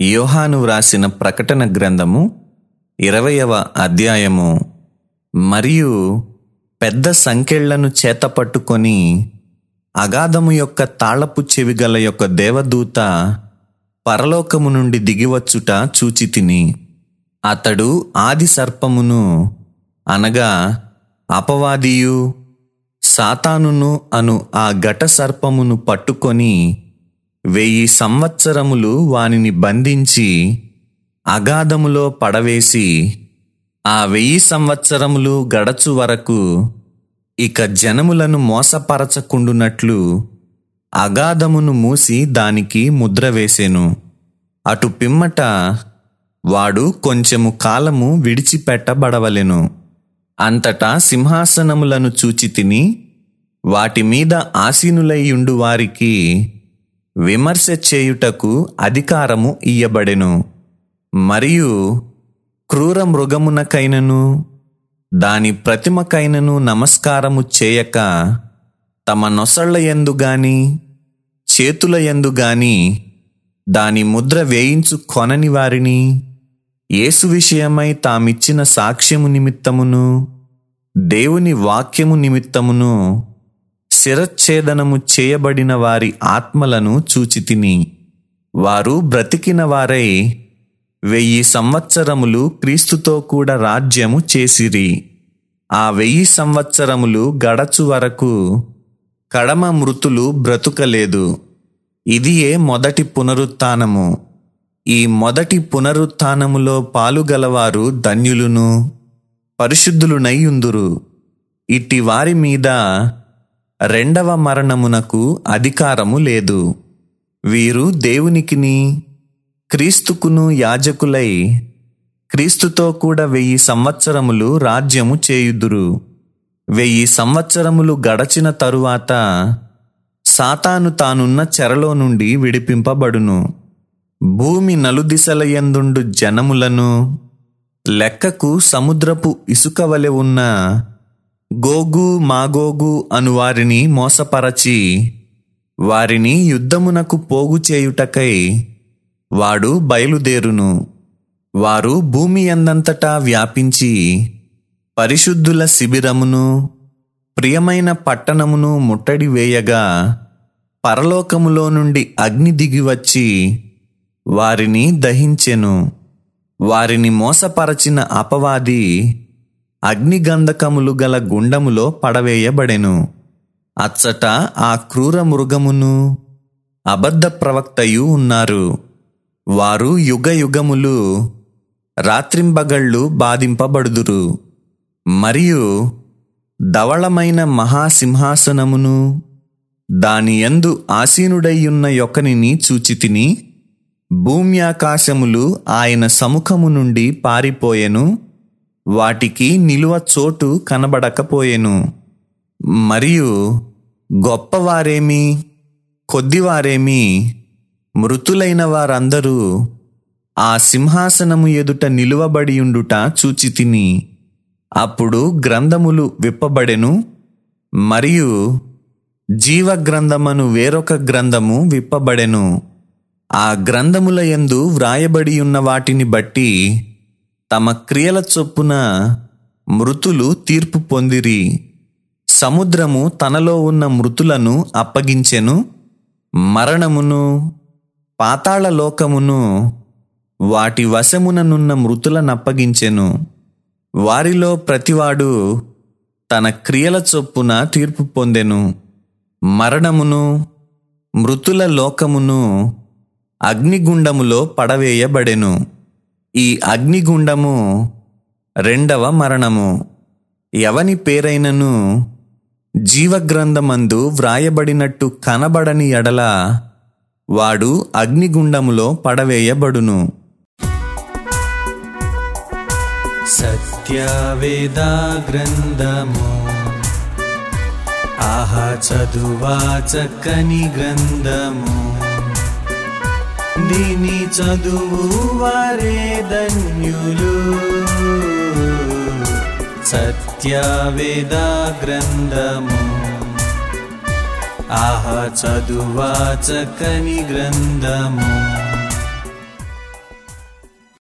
యోహాను వ్రాసిన ప్రకటన గ్రంథము ఇరవయవ అధ్యాయము. మరియు పెద్ద సంకెళ్ళను చేతపట్టుకొని అగాధము యొక్క తాళపు చెవిగల యొక్క దేవదూత పరలోకము నుండి దిగివచ్చుట చూచితిని అతడు ఆది సర్పమును అనగా అపవాదియు సాతానును అను ఆ ఘట సర్పమును పట్టుకొని వెయ్యి సంవత్సరములు వానిని బంధించి అగాధములో పడవేసి ఆ వెయ్యి సంవత్సరములు గడచు వరకు ఇక జనములను మోసపరచకుండునట్లు అగాధమును మూసి దానికి ముద్ర వేసెను. అటు పిమ్మట వాడు కొంచెము కాలము విడిచిపెట్టబడవలెను. అంతటా సింహాసనములను చూచి తిని వాటి మీద ఆసీనులైయుండు వారికి విమర్శ చేయుటకు అధికారము ఇయ్యబడెను. మరియు క్రూర మృగమునకైనను దాని ప్రతిమకైనను నమస్కారము చేయక తమ నొసళ్ళ యందు గాని చేతుల యందు గాని దాని ముద్ర వేయించు కొనని వారిని యేసు విషయమై తామిచ్చిన సాక్ష్యము నిమిత్తమును దేవుని వాక్యము నిమిత్తమును శిరచ్ఛేదనము చేయబడిన వారి ఆత్మలను చూచితిని. వారు బ్రతికిన వారై వెయ్యి సంవత్సరములు క్రీస్తుతో కూడా రాజ్యము చేసిరి. ఆ వెయ్యి సంవత్సరములు గడచు వరకు కడమ మృతులు బ్రతుకలేదు. ఇదియే మొదటి పునరుత్థానము ఈ మొదటి పునరుత్థానములో పాలుగలవారు ధన్యులును పరిశుద్ధులునైయుందురు ఇట్టి వారి మీద రెండవ మరణమునకు అధికారము లేదు. వీరు దేవునికిని క్రీస్తుకును యాజకులై క్రీస్తుతో కూడా వెయ్యి సంవత్సరములు రాజ్యము చేయుదురు. వెయ్యి సంవత్సరములు గడచిన తరువాత సాతాను తానున్న చెరలో నుండి విడిపింపబడును. భూమి నలుదిశలయందుండు జనములను లెక్కకు సముద్రపు ఇసుక వలె ఉన్న గోగు మాగోగు అను వారిని మోసపరచి వారిని యుద్ధమునకు పోగు చేయుటకై వాడు బయలుదేరును. వారు భూమి ఎందంతటా వ్యాపించి పరిశుద్ధుల శిబిరమును ప్రియమైన పట్టణమును ముట్టడి వేయగా పరలోకములో నుండి అగ్ని దిగివచ్చి వారిని దహించెను. వారిని మోసపరచిన అపవాది అగ్నిగంధకములు గల గుండములో పడవేయబడెను. అచ్చట ఆ క్రూర మృగమును అబద్ధ ప్రవక్తయు ఉన్నారు. వారు యుగయుగములు రాత్రింబగళ్ళు బాధింపబడుదురు. మరియు ధవళమైన మహాసింహాసనమును దాని యందు ఆసీనుడయ్యున్న యొక్కనిని చూచితిని భూమ్యాకాశములు ఆయన సముఖము నుండి పారిపోయెను. వాటికి నిలువ చోటు కనబడకపోయెను. మరియు గొప్పవారేమి కొద్దివారేమి మృతులైన వారందరూ ఆ సింహాసనము ఎదుట నిలువబడియుండుట చూచితిని అప్పుడు గ్రంథములు విప్పబడెను. మరియు జీవ గ్రంథమను వేరొక గ్రంథము విప్పబడెను. ఆ గ్రంథముల యందు వ్రాయబడి ఉన్న వాటిని బట్టి తమ క్రియల చొప్పున మృతులు తీర్పు పొందిరి. సముద్రము తనలో ఉన్న మృతులను అప్పగించెను. మరణమును పాతాళ లోకమును వాటి వశముననున్న మృతులనప్పగించెను వారిలో ప్రతివాడు తన క్రియల చొప్పున తీర్పు పొందెను. మరణమును మృతుల లోకమును అగ్నిగుండములో పడవేయబడెను. ఈ అగ్నిగుండము రెండవ మరణము. ఎవని పేరైనను జీవగ్రంథమందు వ్రాయబడినట్టు కనబడని ఎడల వాడు అగ్నిగుండములో పడవేయబడును. సత్యవేద గ్రంథము ఆహా చదువా చక్కని గ్రంథము. దీని చదువు వారే ధన్యులు. సత్యవేద గ్రంథము. ఆహ చదువా చక్కని గ్రంథము.